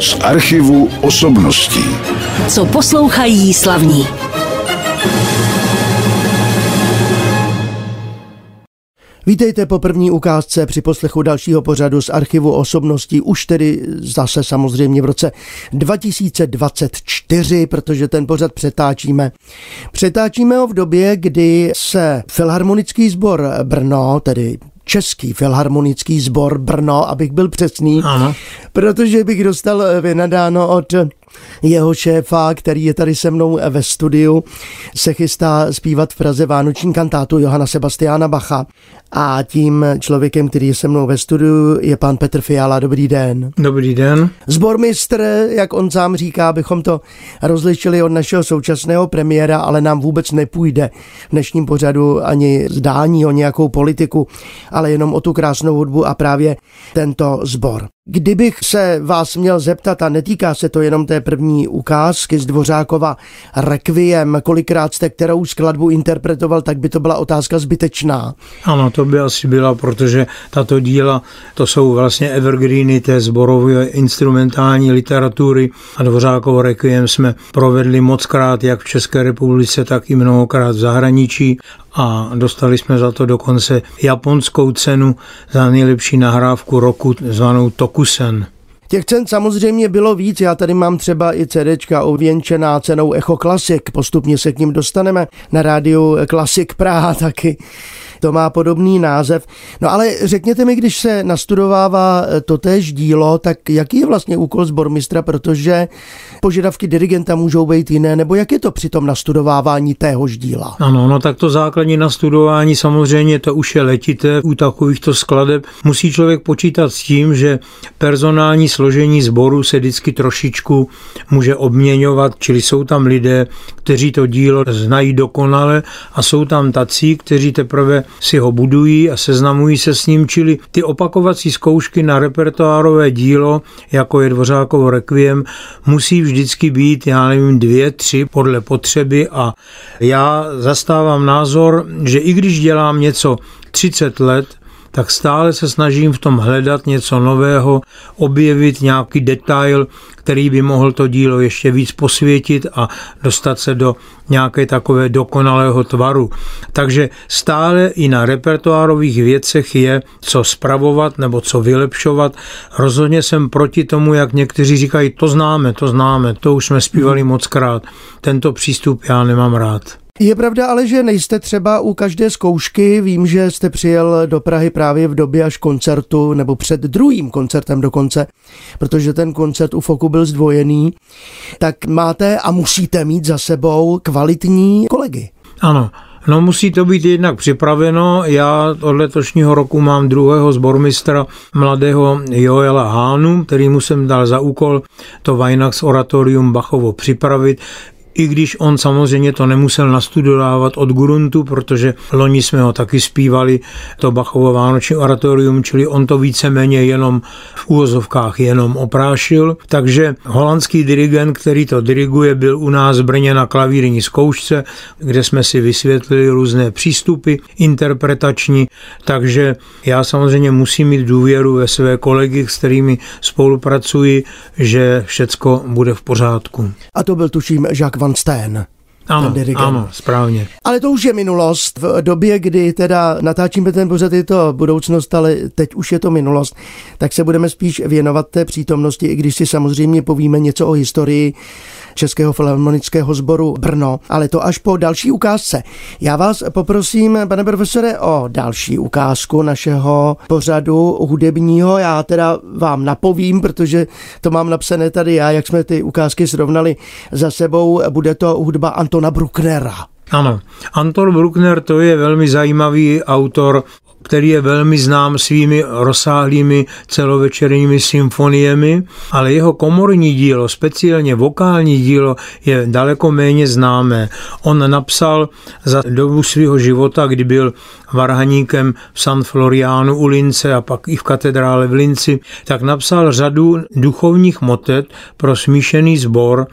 z archivu osobností. Co poslouchají slavní. Vítejte po první ukázce při poslechu dalšího pořadu z archivu osobností, už tedy zase samozřejmě v roce 2024, protože ten pořad přetáčíme. Přetáčíme ho v době, kdy se Filharmonický sbor Brno, tedy Český filharmonický sbor Brno, abych byl přesný, ano. protože bych dostal vynadáno od jeho šéfa, který je tady se mnou ve studiu, se chystá zpívat v Praze vánoční kantátu Johana Sebastiana Bacha. A tím člověkem, který je se mnou ve studiu, je pan Petr Fiala. Dobrý den. Dobrý den. Zbormistr, jak on sám říká, bychom to rozlišili od našeho současného premiéra, ale nám vůbec nepůjde v dnešním pořadu ani zdání o nějakou politiku, ale jenom o tu krásnou hudbu a právě tento zbor. Kdybych se vás měl zeptat, a netýká se to jenom té první ukázky z Dvořákova Requiem, kolikrát jste kterou skladbu interpretoval, tak by to byla otázka zbytečná. Ano, to by asi byla, protože tato díla, to jsou vlastně evergreeny té zborové instrumentální literatury a Dvořákovo Requiem jsme provedli mockrát jak v České republice, tak i mnohokrát v zahraničí a dostali jsme za to dokonce japonskou cenu za nejlepší nahrávku roku zvanou Tokusen. Těch cen samozřejmě bylo víc, já tady mám třeba i CDčka ověnčená cenou Echo Classic, postupně se k ním dostaneme. Na rádiu Classic Praha taky to má podobný název. No ale řekněte mi, když se nastudovává eh, totéž dílo, tak jaký je vlastně úkol zbormistra, protože požadavky dirigenta můžou být jiné, nebo jak je to při tom nastudovávání téhož díla? Ano, no tak to základní nastudování samozřejmě to už je letité u takovýchto skladeb. Musí člověk počítat s tím, že personální složení sboru se vždycky trošičku může obměňovat, čili jsou tam lidé, kteří to dílo znají dokonale a jsou tam tací, kteří teprve si ho budují a seznamují se s ním, čili ty opakovací zkoušky na repertoárové dílo, jako je Dvořákovo Requiem, musí vždycky být, já nevím, dvě, tři podle potřeby a já zastávám názor, že i když dělám něco 30 let, tak stále se snažím v tom hledat něco nového, objevit nějaký detail, který by mohl to dílo ještě víc posvětit a dostat se do nějaké takové dokonalého tvaru. Takže stále i na repertoárových věcech je co spravovat nebo co vylepšovat. Rozhodně jsem proti tomu, jak někteří říkají, to známe, to známe, to už jsme zpívali moc krát. Tento přístup já nemám rád. Je pravda ale, že nejste třeba u každé zkoušky. Vím, že jste přijel do Prahy právě v době až koncertu, nebo před druhým koncertem dokonce, protože ten koncert u Foku byl zdvojený. Tak máte a musíte mít za sebou kvalitní kolegy. Ano, No musí to být jednak připraveno. Já od letošního roku mám druhého zbormistra mladého Joela Hánu, který mu jsem dal za úkol to Weihnachts Oratorium Bachovo připravit i když on samozřejmě to nemusel nastudovávat od gruntu, protože loni jsme ho taky zpívali, to Bachovo Vánoční oratorium, čili on to víceméně jenom v úvozovkách jenom oprášil. Takže holandský dirigent, který to diriguje, byl u nás v Brně na klavírní zkoušce, kde jsme si vysvětlili různé přístupy interpretační, takže já samozřejmě musím mít důvěru ve své kolegy, s kterými spolupracuji, že všecko bude v pořádku. A to byl tuším Jacques Van Van Ano, ano, správně. Ale to už je minulost. V době, kdy teda natáčíme ten pořad, je to budoucnost, ale teď už je to minulost, tak se budeme spíš věnovat té přítomnosti, i když si samozřejmě povíme něco o historii Českého filharmonického sboru Brno, ale to až po další ukázce. Já vás poprosím, pane profesore, o další ukázku našeho pořadu hudebního. Já teda vám napovím, protože to mám napsané tady já, jak jsme ty ukázky srovnali za sebou. Bude to hudba Antona Brucknera. Ano, Anton Bruckner to je velmi zajímavý autor který je velmi znám svými rozsáhlými celovečerními symfoniemi, ale jeho komorní dílo, speciálně vokální dílo, je daleko méně známé. On napsal za dobu svého života, kdy byl varhaníkem v San Floriánu u Lince a pak i v katedrále v Linci, tak napsal řadu duchovních motet pro smíšený sbor,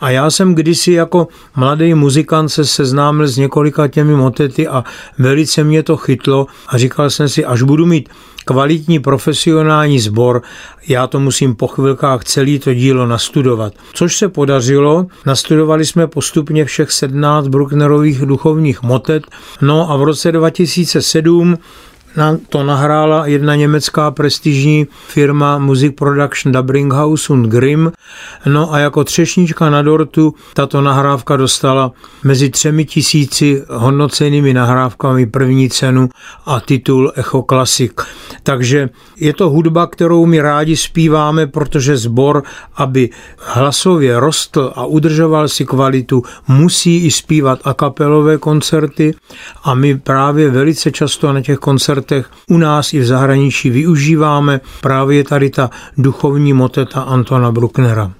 a já jsem kdysi jako mladý muzikant se seznámil s několika těmi motety a velice mě to chytlo a říkal říkal jsem si, až budu mít kvalitní profesionální sbor, já to musím po chvilkách celý to dílo nastudovat. Což se podařilo, nastudovali jsme postupně všech 17 Brucknerových duchovních motet, no a v roce 2007 na to nahrála jedna německá prestižní firma Music Production Dabringhaus und Grimm. No a jako třešnička na dortu tato nahrávka dostala mezi třemi tisíci hodnocenými nahrávkami první cenu a titul Echo Classic. Takže je to hudba, kterou my rádi zpíváme, protože sbor, aby hlasově rostl a udržoval si kvalitu, musí i zpívat a kapelové koncerty a my právě velice často na těch koncertech u nás i v zahraničí využíváme právě tady ta duchovní moteta Antona Brucknera.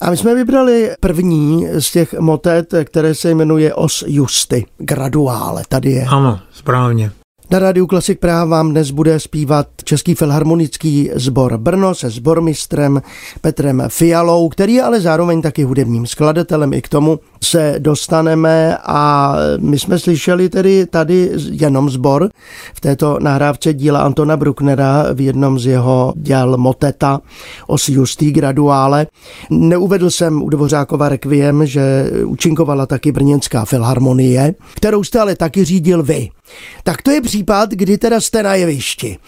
A my jsme vybrali první z těch motet, které se jmenuje Os Justy, graduále. Tady je. Ano, správně. Na Rádiu Klasik Praha vám dnes bude zpívat Český filharmonický sbor Brno se sbormistrem Petrem Fialou, který je ale zároveň taky hudebním skladatelem. I k tomu se dostaneme a my jsme slyšeli tedy tady jenom sbor v této nahrávce díla Antona Brucknera v jednom z jeho děl Moteta o Justý graduále. Neuvedl jsem u Dvořákova Requiem, že účinkovala taky Brněnská filharmonie, kterou jste ale taky řídil vy. Tak to je případ, kdy teda jste na jevišti.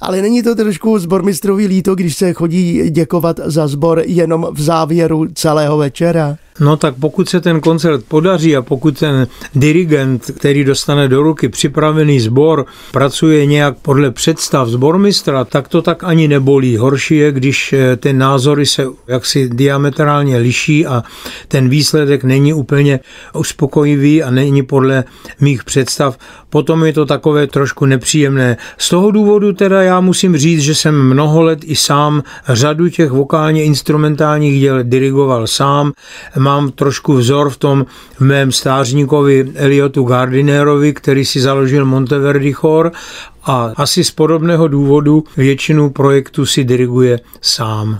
Ale není to trošku zbormistrový líto, když se chodí děkovat za sbor jenom v závěru celého večera? No tak pokud se ten koncert podaří a pokud ten dirigent, který dostane do ruky připravený sbor, pracuje nějak podle představ sbormistra, tak to tak ani nebolí. Horší je, když eh, ty názory se jaksi diametrálně liší a ten výsledek není úplně uspokojivý a není podle mých představ. Potom je to takové trošku nepříjemné. Z toho důvodu teda já musím říct, že jsem mnoho let i sám řadu těch vokálně instrumentálních děl dirigoval sám mám trošku vzor v tom v mém stářníkovi Eliotu Gardinerovi, který si založil Monteverdi Chor a asi z podobného důvodu většinu projektu si diriguje sám.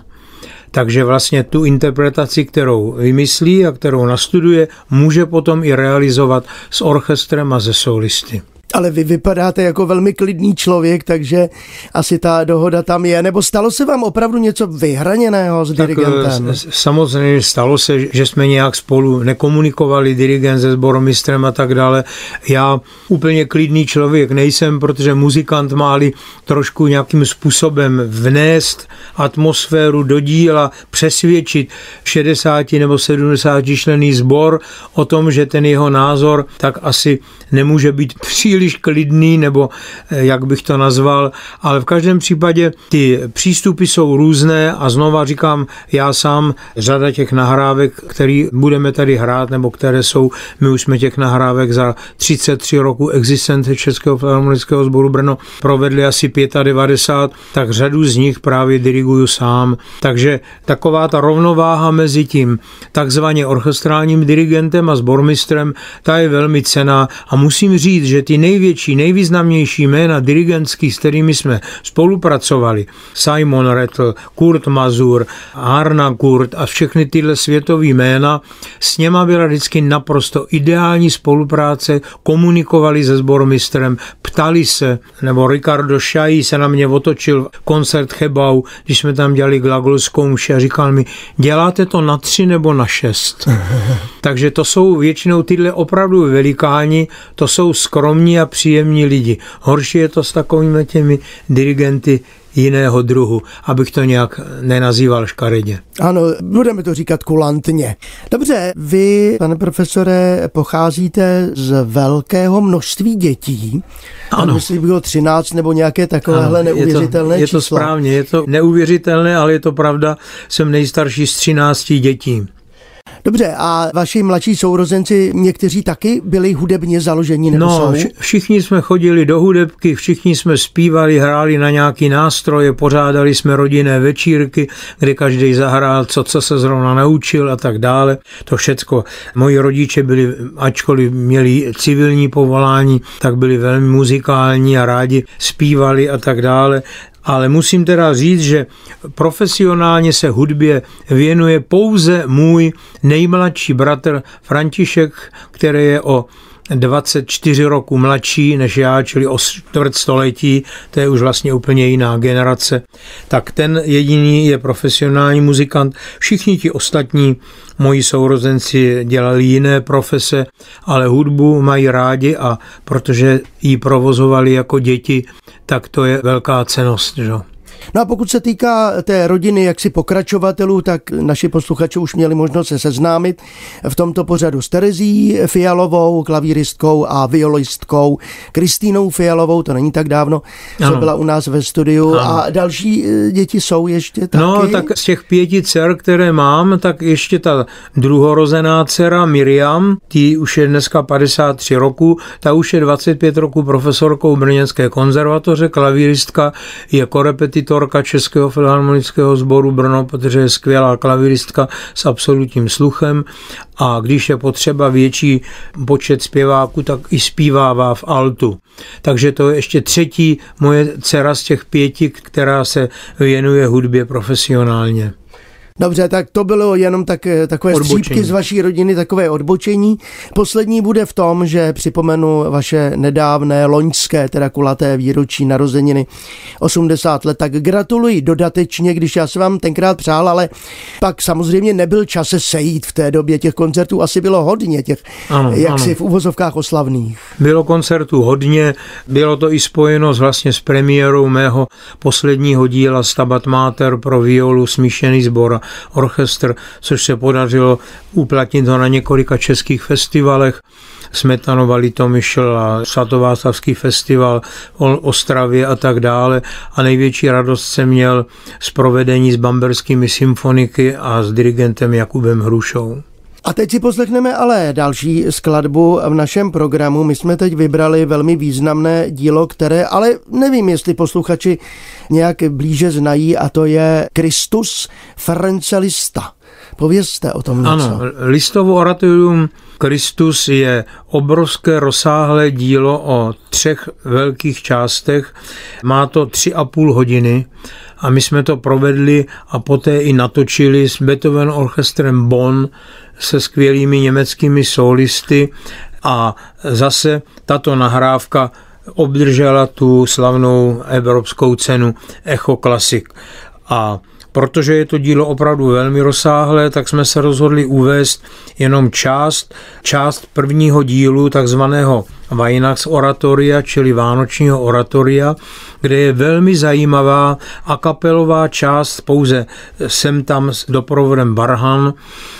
Takže vlastně tu interpretaci, kterou vymyslí a kterou nastuduje, může potom i realizovat s orchestrem a ze solisty. Ale vy vypadáte jako velmi klidný člověk, takže asi ta dohoda tam je. Nebo stalo se vám opravdu něco vyhraněného s tak dirigentem? Samozřejmě stalo se, že jsme nějak spolu nekomunikovali, dirigent se sboromistrem a tak dále. Já úplně klidný člověk nejsem, protože muzikant máli trošku nějakým způsobem vnést atmosféru do díla, přesvědčit 60 nebo 70 člený sbor o tom, že ten jeho názor tak asi nemůže být příliš příliš klidný, nebo eh, jak bych to nazval, ale v každém případě ty přístupy jsou různé a znova říkám, já sám řada těch nahrávek, který budeme tady hrát, nebo které jsou, my už jsme těch nahrávek za 33 roku existence Českého filharmonického sboru Brno provedli asi 95, tak řadu z nich právě diriguju sám. Takže taková ta rovnováha mezi tím takzvaně orchestrálním dirigentem a sbormistrem, ta je velmi cená a musím říct, že ty největší, nejvýznamnější jména dirigentský, s kterými jsme spolupracovali, Simon Rettel, Kurt Mazur, Arna Kurt a všechny tyhle světové jména, s něma byla vždycky naprosto ideální spolupráce, komunikovali se sbormistrem, ptali se, nebo Ricardo Šají se na mě otočil koncert Chebau, když jsme tam dělali glagolskou mši a říkal mi, děláte to na tři nebo na šest. Takže to jsou většinou tyhle opravdu velikáni, to jsou skromní a příjemní lidi. Horší je to s takovými těmi dirigenty jiného druhu, abych to nějak nenazýval škaredě. Ano, budeme to říkat kulantně. Dobře, vy, pane profesore, pocházíte z velkého množství dětí. Ano. Myslím, bylo 13 nebo nějaké takovéhle ano, neuvěřitelné je to, je to správně, je to neuvěřitelné, ale je to pravda. Jsem nejstarší z 13 dětí. Dobře, a vaši mladší sourozenci někteří taky byli hudebně založeni nebo No, jsou? všichni jsme chodili do hudebky, všichni jsme zpívali, hráli na nějaký nástroje, pořádali jsme rodinné večírky, kde každý zahrál, co, co se zrovna naučil a tak dále. To všecko. Moji rodiče byli, ačkoliv měli civilní povolání, tak byli velmi muzikální a rádi zpívali a tak dále ale musím teda říct, že profesionálně se hudbě věnuje pouze můj nejmladší bratr František, který je o 24 roku mladší než já, čili o čtvrt století, to je už vlastně úplně jiná generace, tak ten jediný je profesionální muzikant. Všichni ti ostatní moji sourozenci dělali jiné profese, ale hudbu mají rádi a protože ji provozovali jako děti, tak to je velká cenost. Že? No a pokud se týká té rodiny jaksi pokračovatelů, tak naši posluchači už měli možnost se seznámit v tomto pořadu s Terezí Fialovou, klavíristkou a violistkou, Kristýnou Fialovou, to není tak dávno, ano. co byla u nás ve studiu ano. a další eh, děti jsou ještě taky? No, tak z těch pěti dcer, které mám, tak ještě ta druhorozená dcera Miriam, ty už je dneska 53 roku, ta už je 25 roku profesorkou Brněnské konzervatoře, klavíristka, je korepetitor autorka Českého filharmonického sboru Brno, protože je skvělá klaviristka s absolutním sluchem a když je potřeba větší počet zpěváků, tak i zpívává v altu. Takže to je ještě třetí moje dcera z těch pěti, která se věnuje hudbě profesionálně. Dobře, tak to bylo jenom tak, eh, takové odbočení. střípky z vaší rodiny, takové odbočení. Poslední bude v tom, že připomenu vaše nedávné loňské, teda kulaté výročí narozeniny 80 let. Tak gratuluji dodatečně, když já se vám tenkrát přál, ale pak samozřejmě nebyl čas se sejít v té době. Těch koncertů asi bylo hodně, těch ano, jaksi ano. v uvozovkách oslavných. Bylo koncertů hodně, bylo to i spojeno s, vlastně s premiérou mého posledního díla Stabat Mater pro violu smíšený sbor orchestr, což se podařilo uplatnit ho na několika českých festivalech. Smetanova Litomyšl a Svatováclavský festival o Ostravě a tak dále. A největší radost jsem měl z provedení s bamberskými symfoniky a s dirigentem Jakubem Hrušou. A teď si poslechneme ale další skladbu v našem programu. My jsme teď vybrali velmi významné dílo, které ale nevím, jestli posluchači nějak blíže znají, a to je Kristus Ference Lista. Povězte o tom něco. Ano, listovo oratorium Kristus je obrovské rozsáhlé dílo o třech velkých částech. Má to tři a půl hodiny a my jsme to provedli a poté i natočili s Beethoven orchestrem Bonn se skvělými německými solisty a zase tato nahrávka obdržela tu slavnou evropskou cenu Echo Classic. A protože je to dílo opravdu velmi rozsáhlé, tak jsme se rozhodli uvést jenom část, část prvního dílu, takzvaného Vajnax oratoria, čili Vánočního oratoria, kde je velmi zajímavá a kapelová část pouze sem tam s doprovodem Barhan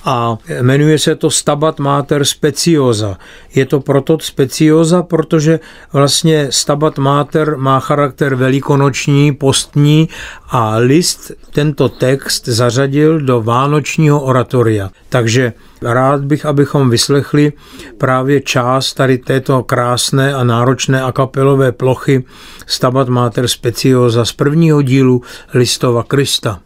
a jmenuje se to Stabat Mater Speciosa. Je to proto Speciosa, protože vlastně Stabat Mater má charakter velikonoční, postní a list tento text zařadil do Vánočního oratoria. Takže rád bych, abychom vyslechli právě část tady této krásné a náročné akapelové plochy Stabat Mater Speciosa z prvního dílu Listova Krista.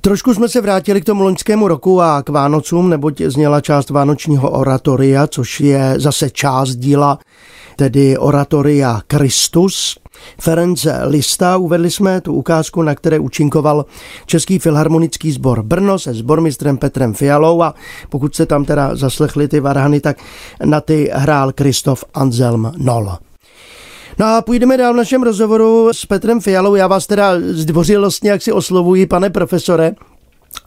Trošku jsme se vrátili k tomu loňskému roku a k Vánocům, neboť zněla část Vánočního oratoria, což je zase část díla, tedy oratoria Kristus. Ference Lista uvedli jsme tu ukázku, na které účinkoval Český filharmonický sbor Brno se sbormistrem Petrem Fialou a pokud se tam teda zaslechli ty varhany, tak na ty hrál Kristof Anselm Nol. No a půjdeme dál v našem rozhovoru s Petrem Fialou. Já vás teda zdvořilostně, jak si oslovuji, pane profesore.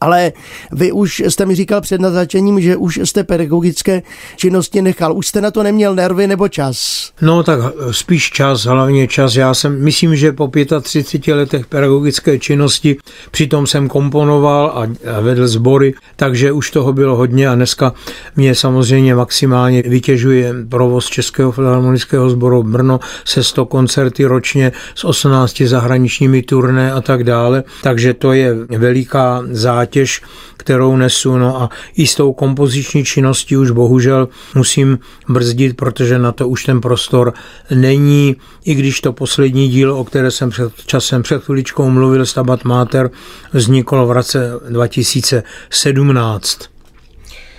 Ale vy už jste mi říkal před natáčením, že už jste pedagogické činnosti nechal. Už jste na to neměl nervy nebo čas? No tak spíš čas, hlavně čas. Já jsem, myslím, že po 35 letech pedagogické činnosti přitom jsem komponoval a vedl sbory, takže už toho bylo hodně a dneska mě samozřejmě maximálně vytěžuje provoz Českého filharmonického sboru Brno se 100 koncerty ročně s 18 zahraničními turné a tak dále. Takže to je veliká záležitost zátěž, kterou nesu. No a i s tou kompoziční činností už bohužel musím brzdit, protože na to už ten prostor není, i když to poslední dílo, o které jsem před časem před chviličkou mluvil, Stabat Mater, vzniklo v roce 2017.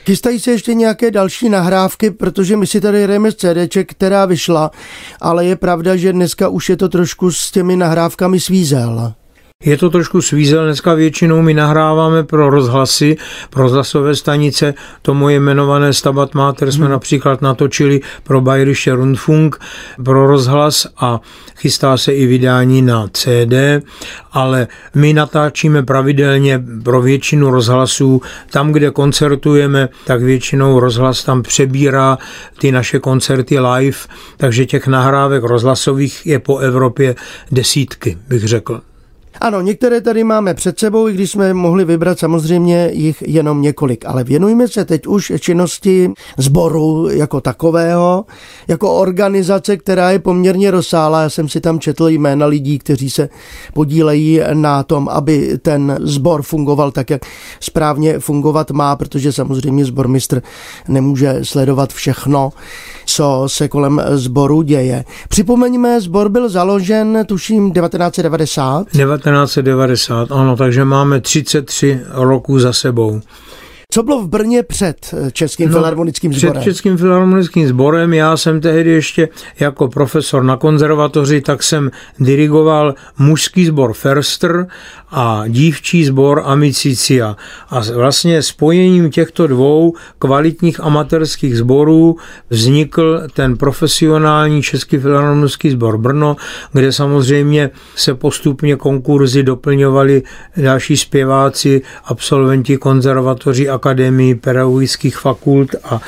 Chystají se ještě nějaké další nahrávky, protože my si tady hrajeme z CD, která vyšla, ale je pravda, že dneska už je to trošku s těmi nahrávkami svízel. Je to trošku svízel, dneska většinou my nahráváme pro rozhlasy, pro rozhlasové stanice, to moje jmenované Stabat Mater jsme hmm. například natočili pro Bayerische Rundfunk, pro rozhlas a chystá se i vydání na CD, ale my natáčíme pravidelně pro většinu rozhlasů, tam, kde koncertujeme, tak většinou rozhlas tam přebírá ty naše koncerty live, takže těch nahrávek rozhlasových je po Evropě desítky, bych řekl. Ano, některé tady máme před sebou, i když jsme mohli vybrat samozřejmě jich jenom několik, ale věnujeme se teď už činnosti sboru jako takového, jako organizace, která je poměrně rozsáhlá. Já jsem si tam četl jména lidí, kteří se podílejí na tom, aby ten sbor fungoval tak, jak správně fungovat má, protože samozřejmě sbormistr nemůže sledovat všechno, co se kolem sboru děje. Připomeňme, sbor byl založen, tuším, 1990. 1990, ano, takže máme 33 roků za sebou. Co bylo v Brně před eh, Českým no, filharmonickým sborem? Před Českým filharmonickým sborem já jsem tehdy ještě jako profesor na konzervatoři, tak jsem dirigoval mužský sbor Ferster a dívčí sbor Amicicia. A vlastně spojením těchto dvou kvalitních amatérských sborů vznikl ten profesionální Český filharmonický sbor Brno, kde samozřejmě se postupně konkurzy doplňovali další zpěváci, absolventi konzervatoří akademii, pedagogických fakult a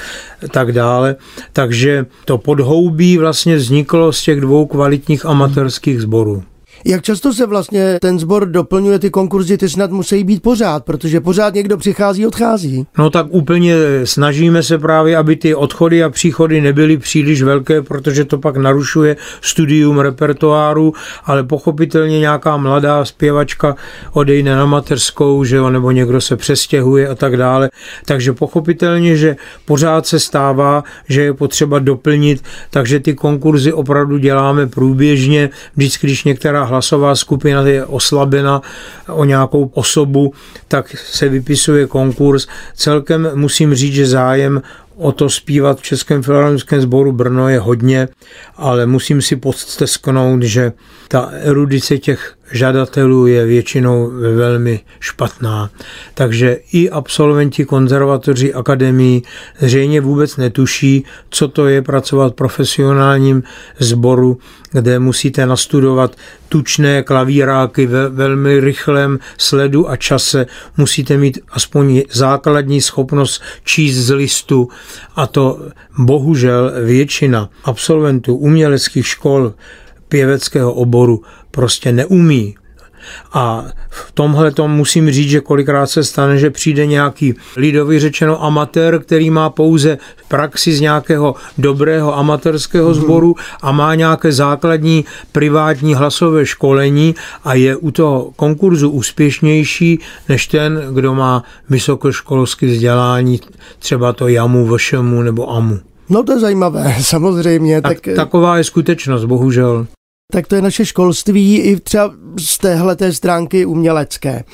tak dále. Takže to podhoubí vlastně vzniklo z těch dvou kvalitních amatérských sborů. Jak často se vlastně ten sbor doplňuje, ty konkurzy, ty snad musí být pořád, protože pořád někdo přichází, odchází. No tak úplně snažíme se právě, aby ty odchody a příchody nebyly příliš velké, protože to pak narušuje studium repertoáru, ale pochopitelně nějaká mladá zpěvačka odejde na mateřskou, že jo, nebo někdo se přestěhuje a tak dále. Takže pochopitelně, že pořád se stává, že je potřeba doplnit, takže ty konkurzy opravdu děláme průběžně, vždycky, když některá hlasová skupina je oslabena o nějakou osobu, tak se vypisuje konkurs. Celkem musím říct, že zájem o to zpívat v Českém filharmonickém sboru Brno je hodně, ale musím si podstesknout, že ta erudice těch žadatelů je většinou velmi špatná. Takže i absolventi konzervatoří akademii zřejmě vůbec netuší, co to je pracovat v profesionálním sboru, kde musíte nastudovat tučné klavíráky ve velmi rychlém sledu a čase. Musíte mít aspoň základní schopnost číst z listu a to bohužel většina absolventů uměleckých škol pěveckého oboru prostě neumí. A v tomhle tom musím říct, že kolikrát se stane, že přijde nějaký lidový řečeno amatér, který má pouze praxi z nějakého dobrého amatérského mhm. sboru a má nějaké základní privátní hlasové školení a je u toho konkurzu úspěšnější než ten, kdo má vysokoškolské vzdělání, třeba to JAMu, VŠMu nebo AMu. No to je zajímavé, samozřejmě. Tak, tak... Taková je skutečnost, bohužel. Tak to je naše školství i třeba z téhleté stránky umělecké.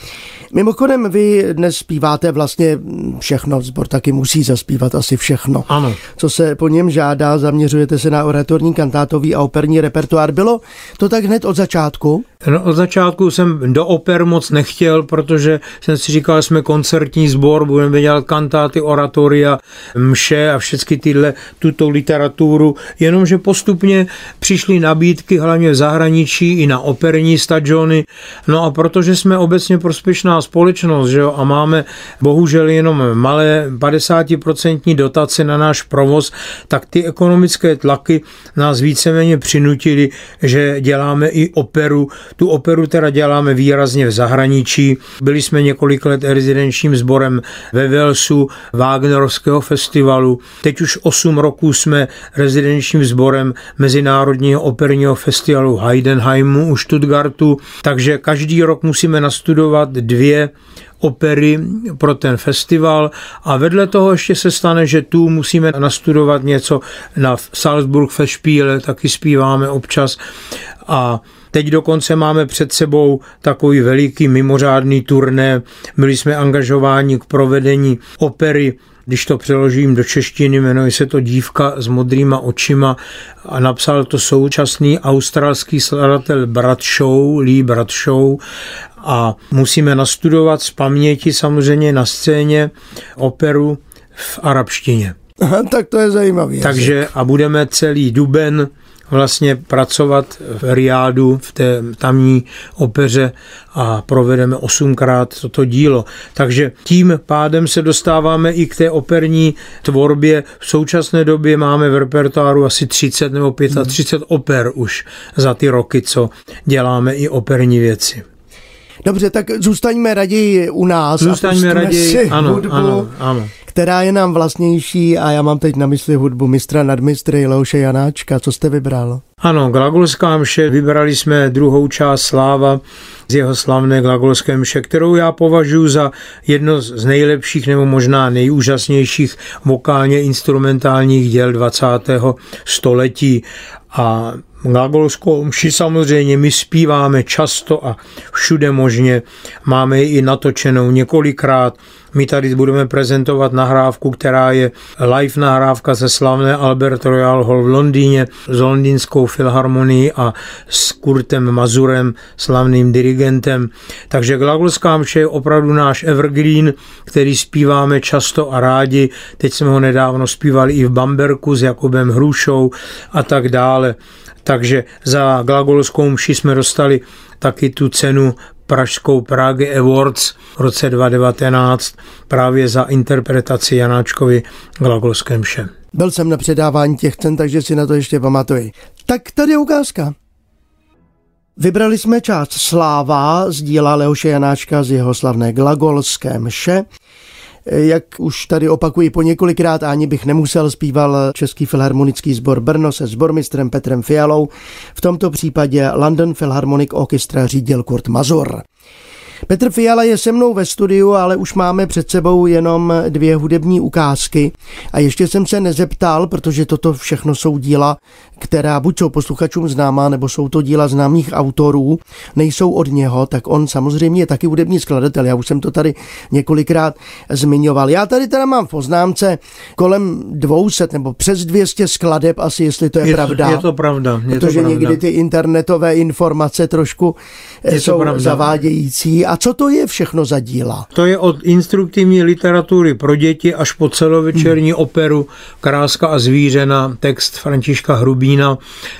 Mimochodem, vy dnes zpíváte vlastně všechno, zbor taky musí zaspívat asi všechno. Ano. Co se po něm žádá, zaměřujete se na oratorní, kantátový a operní repertoár. Bylo to tak hned od začátku? No, od začátku jsem do oper moc nechtěl, protože jsem si říkal, že jsme koncertní sbor, budeme dělat kantáty, oratoria, mše a všechny tyhle, tuto literaturu, jenomže postupně přišly nabídky hlavně v zahraničí i na operní stadiony. No a protože jsme obecně prospěšná společnost že jo, a máme bohužel jenom malé 50% dotace na náš provoz, tak ty ekonomické tlaky nás víceméně přinutili, že děláme i operu. Tu operu teda děláme výrazně v zahraničí. Byli jsme několik let rezidenčním sborem ve Walesu, Wagnerovského festivalu. Teď už 8 roků jsme rezidenčním sborem Mezinárodního operního festivalu Heidenheimu u Stuttgartu, takže každý rok musíme nastudovat dvě dvě opery pro ten festival. A vedle toho ještě se stane, že tu musíme nastudovat něco na Salzburg Festspiele, taky zpíváme občas. A Teď dokonce máme před sebou takový veliký mimořádný turné. Byli jsme angažováni k provedení opery když to přeložím do češtiny, jmenuje se to Dívka s modrýma očima a napsal to současný australský skladatel Bradshaw, Lee Bradshaw a musíme nastudovat z paměti samozřejmě na scéně operu v arabštině. Aha, tak to je zajímavé. Takže a budeme celý duben vlastně pracovat v Riádu, v té tamní opeře a provedeme osmkrát toto dílo. Takže tím pádem se dostáváme i k té operní tvorbě. V současné době máme v repertoáru asi 30 nebo 35 hmm. oper už za ty roky, co děláme i operní věci. Dobře, tak zůstaňme raději u nás. Zůstaňme raději, ano, ano, ano. Která je nám vlastnější a já mám teď na mysli hudbu mistra nadmistry Leoše Janáčka. Co jste vybral? Ano, Glagolská mše, vybrali jsme druhou část Sláva z jeho slavné Glagolské mše, kterou já považuji za jedno z nejlepších nebo možná nejúžasnějších vokálně instrumentálních děl 20. století. A Glagolskou mši samozřejmě my zpíváme často a všude možně. Máme ji i natočenou několikrát. My tady budeme prezentovat nahrávku, která je live nahrávka ze slavné Albert Royal Hall v Londýně s londýnskou filharmonií a s Kurtem Mazurem, slavným dirigentem. Takže Glagolská mše je opravdu náš evergreen, který zpíváme často a rádi. Teď jsme ho nedávno zpívali i v Bamberku s Jakubem Hrušou a tak dále. Takže za glagolskou mši jsme dostali taky tu cenu Pražskou Prague Awards v roce 2019 právě za interpretaci Janáčkovi glagolské mše. Byl jsem na předávání těch cen, takže si na to ještě pamatuji. Tak tady je ukázka. Vybrali jsme část Sláva z díla Leoše Janáčka z jeho slavné glagolské mše. Jak už tady opakuji po několikrát, ani bych nemusel, zpíval Český filharmonický sbor Brno se sbormistrem Petrem Fialou. V tomto případě London Philharmonic Orchestra řídil Kurt Mazur. Petr Fiala je se mnou ve studiu, ale už máme před sebou jenom dvě hudební ukázky. A ještě jsem se nezeptal, protože toto všechno jsou díla, která buď jsou posluchačům známá, nebo jsou to díla známých autorů, nejsou od něho, tak on samozřejmě je taky hudební skladatel. Já už jsem to tady několikrát zmiňoval. Já tady teda mám v poznámce kolem 200 nebo přes 200 skladeb, asi jestli to je, je pravda. Je to pravda. Je protože to pravda. někdy ty internetové informace trošku je jsou zavádějící. A co to je všechno za díla? To je od instruktivní literatury pro děti až po celovečerní hmm. operu Kráska a zvířena, text Františka Hrubína.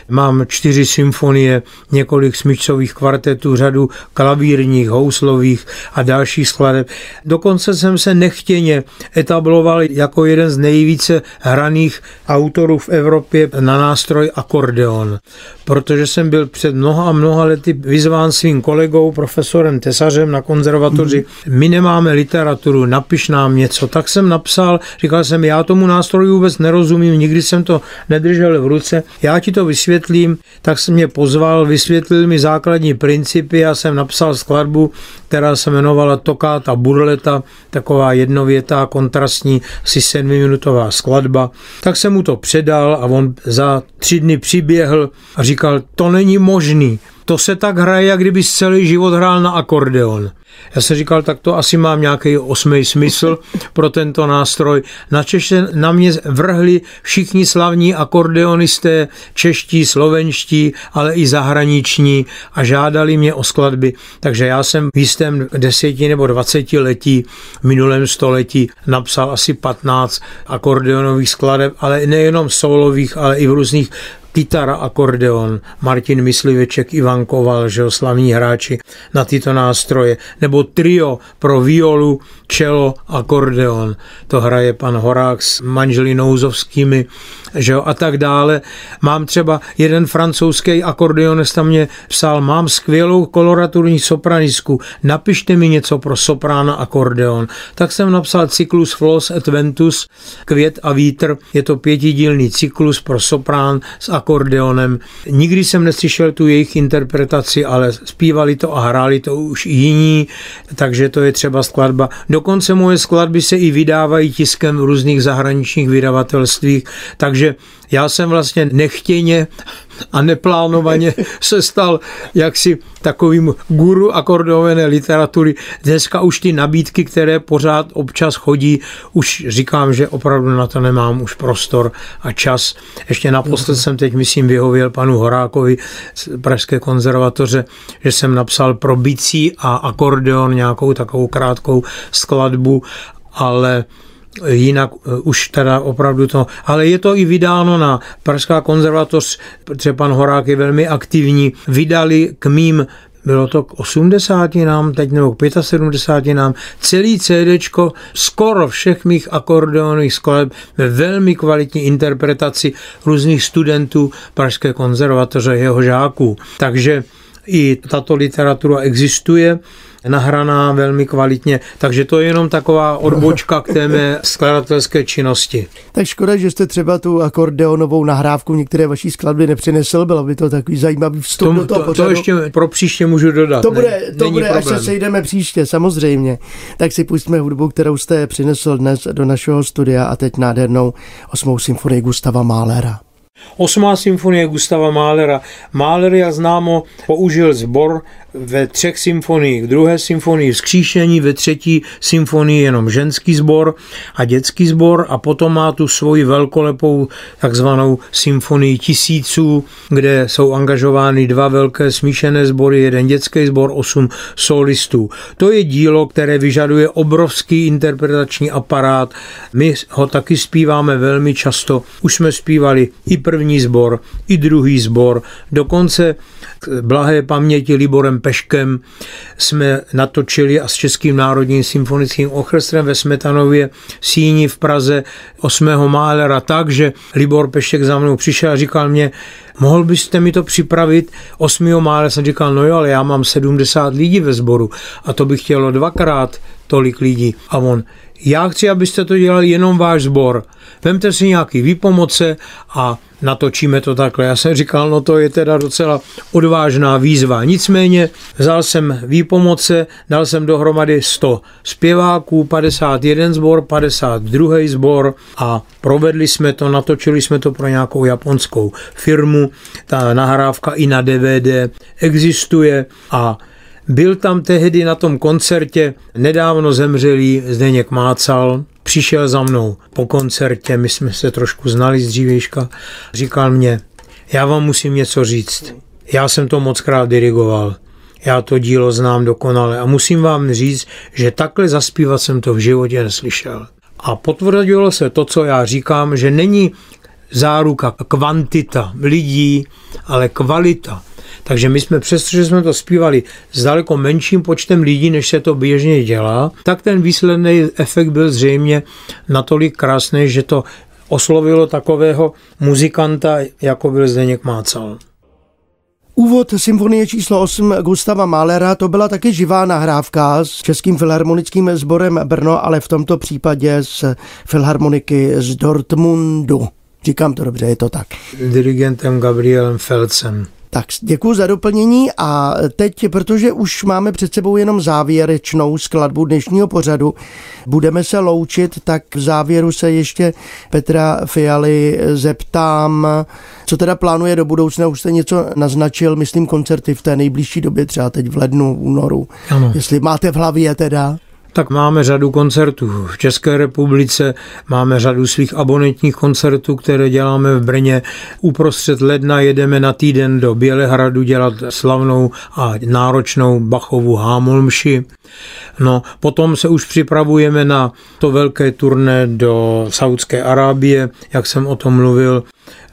Mám čtyři symfonie, několik smyčcových kvartetů, řadu klavírních, houslových a dalších skladeb. Dokonce jsem se nechtěně etabloval jako jeden z nejvíce hraných autorů v Evropě na nástroj akordeon, protože jsem byl před mnoha a mnoha lety vyzván svým kolegou, profesorem Tesařem na konzervatoři, my nemáme literaturu, napiš nám něco. Tak jsem napsal, říkal jsem, já tomu nástroji vůbec nerozumím, nikdy jsem to nedržel v ruce, já ti to vysvětlím, tak jsem mě pozval, vysvětlil mi základní principy, já jsem napsal skladbu, která se jmenovala Tokáta Burleta, taková jednovětá, kontrastní, asi sedmiminutová skladba. Tak jsem mu to předal a on za tři dny přiběhl a říkal, to není možný, to se tak hraje, jak kdyby celý život hrál na akordeon. Já jsem říkal, tak to asi mám nějaký osmý smysl pro tento nástroj. Na Čeště na mě vrhli všichni slavní akordeonisté, čeští, slovenští, ale i zahraniční a žádali mě o skladby. Takže já jsem v jistém deseti nebo dvacetiletí v minulém století napsal asi 15 akordeonových skladeb, ale nejenom solových, ale i v různých kytara, akordeon, Martin Mysliveček, Ivan Koval, že slavní hráči na tyto nástroje, nebo trio pro violu, čelo, akordeon. To hraje pan Horák s manželi Nouzovskými, že jo, a tak dále. Mám třeba jeden francouzský akordeonista mě psal, mám skvělou koloraturní sopranisku, napište mi něco pro soprána akordeon. Tak jsem napsal cyklus Flos et Ventus, Květ a vítr, je to pětidílný cyklus pro soprán s akordeonem. Nikdy jsem neslyšel tu jejich interpretaci, ale zpívali to a hráli to už jiní, takže to je třeba skladba. Dokonce moje skladby se i vydávají tiskem v různých zahraničních vydavatelstvích, takže já jsem vlastně nechtěně a neplánovaně se stal jaksi takovým guru akordeonové literatury. Dneska už ty nabídky, které pořád občas chodí, už říkám, že opravdu na to nemám už prostor a čas. Ještě naposled jsem teď, myslím, vyhověl panu Horákovi z Pražské konzervatoře, že jsem napsal pro bicí a akordeon nějakou takovou krátkou skladbu, ale jinak eh, už teda opravdu to, ale je to i vydáno na Pražská konzervatoř, protože pan Horák je velmi aktivní, vydali k mým bylo to k 80 nám teď nebo k 75 nám celý CD skoro všech mých akordeonových skladeb ve velmi kvalitní interpretaci různých studentů Pražské konzervatoře jeho žáků. Takže i tato literatura existuje nahraná velmi kvalitně, takže to je jenom taková odbočka k té mé skladatelské činnosti. Tak škoda, že jste třeba tu akordeonovou nahrávku některé vaší skladby nepřinesl, bylo by to takový zajímavý vstup to, do toho to, pořadu. to ještě pro příště můžu dodat. To bude, ne, to bude až se sejdeme příště, samozřejmě. Tak si pustíme hudbu, kterou jste přinesl dnes do našeho studia a teď nádhernou osmou symfonii Gustava Mahlera. Osmá symfonie Gustava Mahlera. Mahler, jak známo, použil sbor ve třech symfoniích. Druhé symfonii vzkříšení, ve třetí symfonii jenom ženský sbor a dětský sbor a potom má tu svoji velkolepou takzvanou symfonii tisíců, kde jsou angažovány dva velké smíšené sbory, jeden dětský sbor, osm solistů. To je dílo, které vyžaduje obrovský interpretační aparát. My ho taky zpíváme velmi často. Už jsme zpívali i první sbor, i druhý sbor. Dokonce blahé paměti Liborem Peškem jsme natočili a s Českým národním symfonickým orchestrem ve Smetanově síni v Praze 8. Málera tak, že Libor Pešek za mnou přišel a říkal mě, mohl byste mi to připravit 8. Málera? Jsem říkal, no jo, ale já mám 70 lidí ve sboru a to bych chtělo dvakrát tolik lidí. A on, já chci, abyste to dělali jenom váš sbor. Vemte si nějaký výpomoce a natočíme to takhle. Já jsem říkal, no to je teda docela odvážná výzva. Nicméně vzal jsem výpomoce, dal jsem dohromady 100 zpěváků, 51 sbor, 52 sbor a provedli jsme to, natočili jsme to pro nějakou japonskou firmu. Ta nahrávka i na DVD existuje a byl tam tehdy na tom koncertě nedávno zemřelý Zdeněk Mácal, přišel za mnou po koncertě, my jsme se trošku znali z dřívějška, říkal mě, já vám musím něco říct. Já jsem to moc krát dirigoval. Já to dílo znám dokonale a musím vám říct, že takhle zaspívat jsem to v životě neslyšel. A potvrdilo se to, co já říkám, že není záruka kvantita lidí, ale kvalita. Takže my jsme, přestože jsme to zpívali s daleko menším počtem lidí, než se to běžně dělá, tak ten výsledný efekt byl zřejmě natolik krásný, že to oslovilo takového muzikanta, jako byl Zdeněk Mácal. Úvod symfonie číslo 8 Gustava Mahlera to byla taky živá nahrávka s Českým filharmonickým sborem Brno, ale v tomto případě z filharmoniky z Dortmundu. Říkám to dobře, je to tak. Dirigentem Gabrielem Felcem. Tak děkuji za doplnění a teď, protože už máme před sebou jenom závěrečnou skladbu dnešního pořadu, budeme se loučit, tak v závěru se ještě Petra Fialy zeptám, co teda plánuje do budoucna, už jste něco naznačil, myslím koncerty v té nejbližší době, třeba teď v lednu, únoru, ano. jestli máte v hlavě teda. Tak máme řadu koncertů v České republice, máme řadu svých abonentních koncertů, které děláme v Brně. Uprostřed ledna jedeme na týden do Bělehradu dělat slavnou a náročnou Bachovu hámolmši. No, potom se už připravujeme na to velké turné do Saudské Arábie, jak jsem o tom mluvil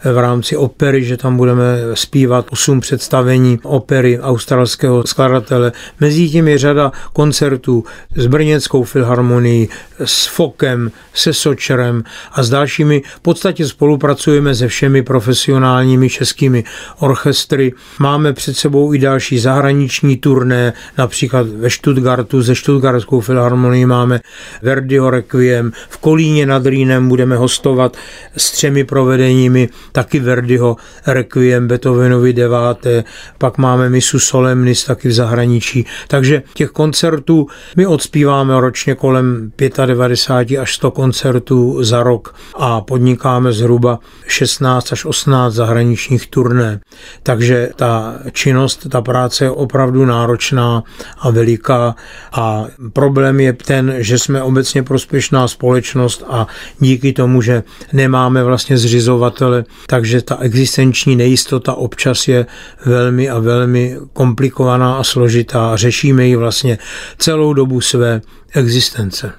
v rámci opery, že tam budeme zpívat osm představení opery australského skladatele. Mezi tím je řada koncertů s Brněnskou filharmonií, s Fokem, se Sočerem a s dalšími. V podstatě spolupracujeme se všemi profesionálními českými orchestry. Máme před sebou i další zahraniční turné, například ve Stuttgartu ze Stuttgartskou filharmonii máme Verdiho Requiem, v Kolíně nad Rýnem budeme hostovat s třemi provedeními taky Verdiho Requiem, Beethovenovi deváté, pak máme Misu Solemnis taky v zahraničí. Takže těch koncertů my odspíváme ročně kolem 95 až 100 koncertů za rok a podnikáme zhruba 16 až 18 zahraničních turné. Takže ta činnost, ta práce je opravdu náročná a veliká a problém je ten, že jsme obecně prospěšná společnost a díky tomu, že nemáme vlastně zřizovatele, takže ta existenční nejistota občas je velmi a velmi komplikovaná a složitá. Řešíme ji vlastně celou dobu své existence.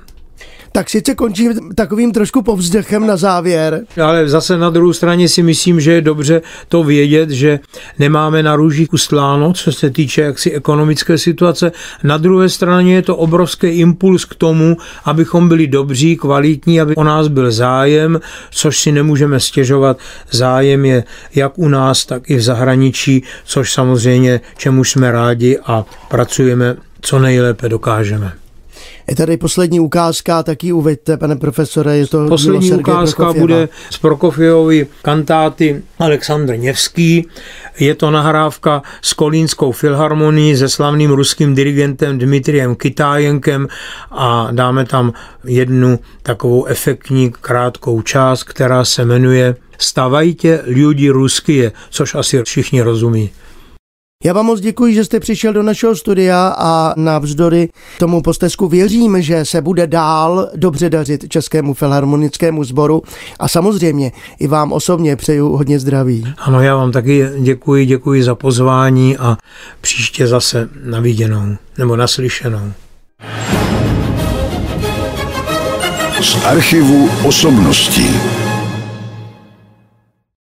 Tak sice končím takovým trošku povzdechem na závěr. Ale zase na druhou straně si myslím, že je dobře to vědět, že nemáme na růží ustláno, co se týče jaksi ekonomické situace. Na druhé straně je to obrovský impuls k tomu, abychom byli dobří, kvalitní, aby o nás byl zájem, což si nemůžeme stěžovat. Zájem je jak u nás, tak i v zahraničí, což samozřejmě čemu jsme rádi a pracujeme co nejlépe dokážeme. Je tady poslední ukázka, taky uveďte, pane profesore, je to Poslední ukázka bude z Prokofjevovy kantáty Aleksandr Něvský. Je to nahrávka s Kolínskou filharmonií se slavným ruským dirigentem Dmitriem Kytájenkem a dáme tam jednu takovou efektní krátkou část, která se jmenuje Stavajte lidi ruskie, což asi všichni rozumí. Já vám moc děkuji, že jste přišel do našeho studia a navzdory tomu postesku věřím, že se bude dál dobře dařit Českému filharmonickému sboru a samozřejmě i vám osobně přeju hodně zdraví. Ano, já vám taky děkuji, děkuji za pozvání a příště zase na viděnou nebo naslyšenou. Z archivu osobností.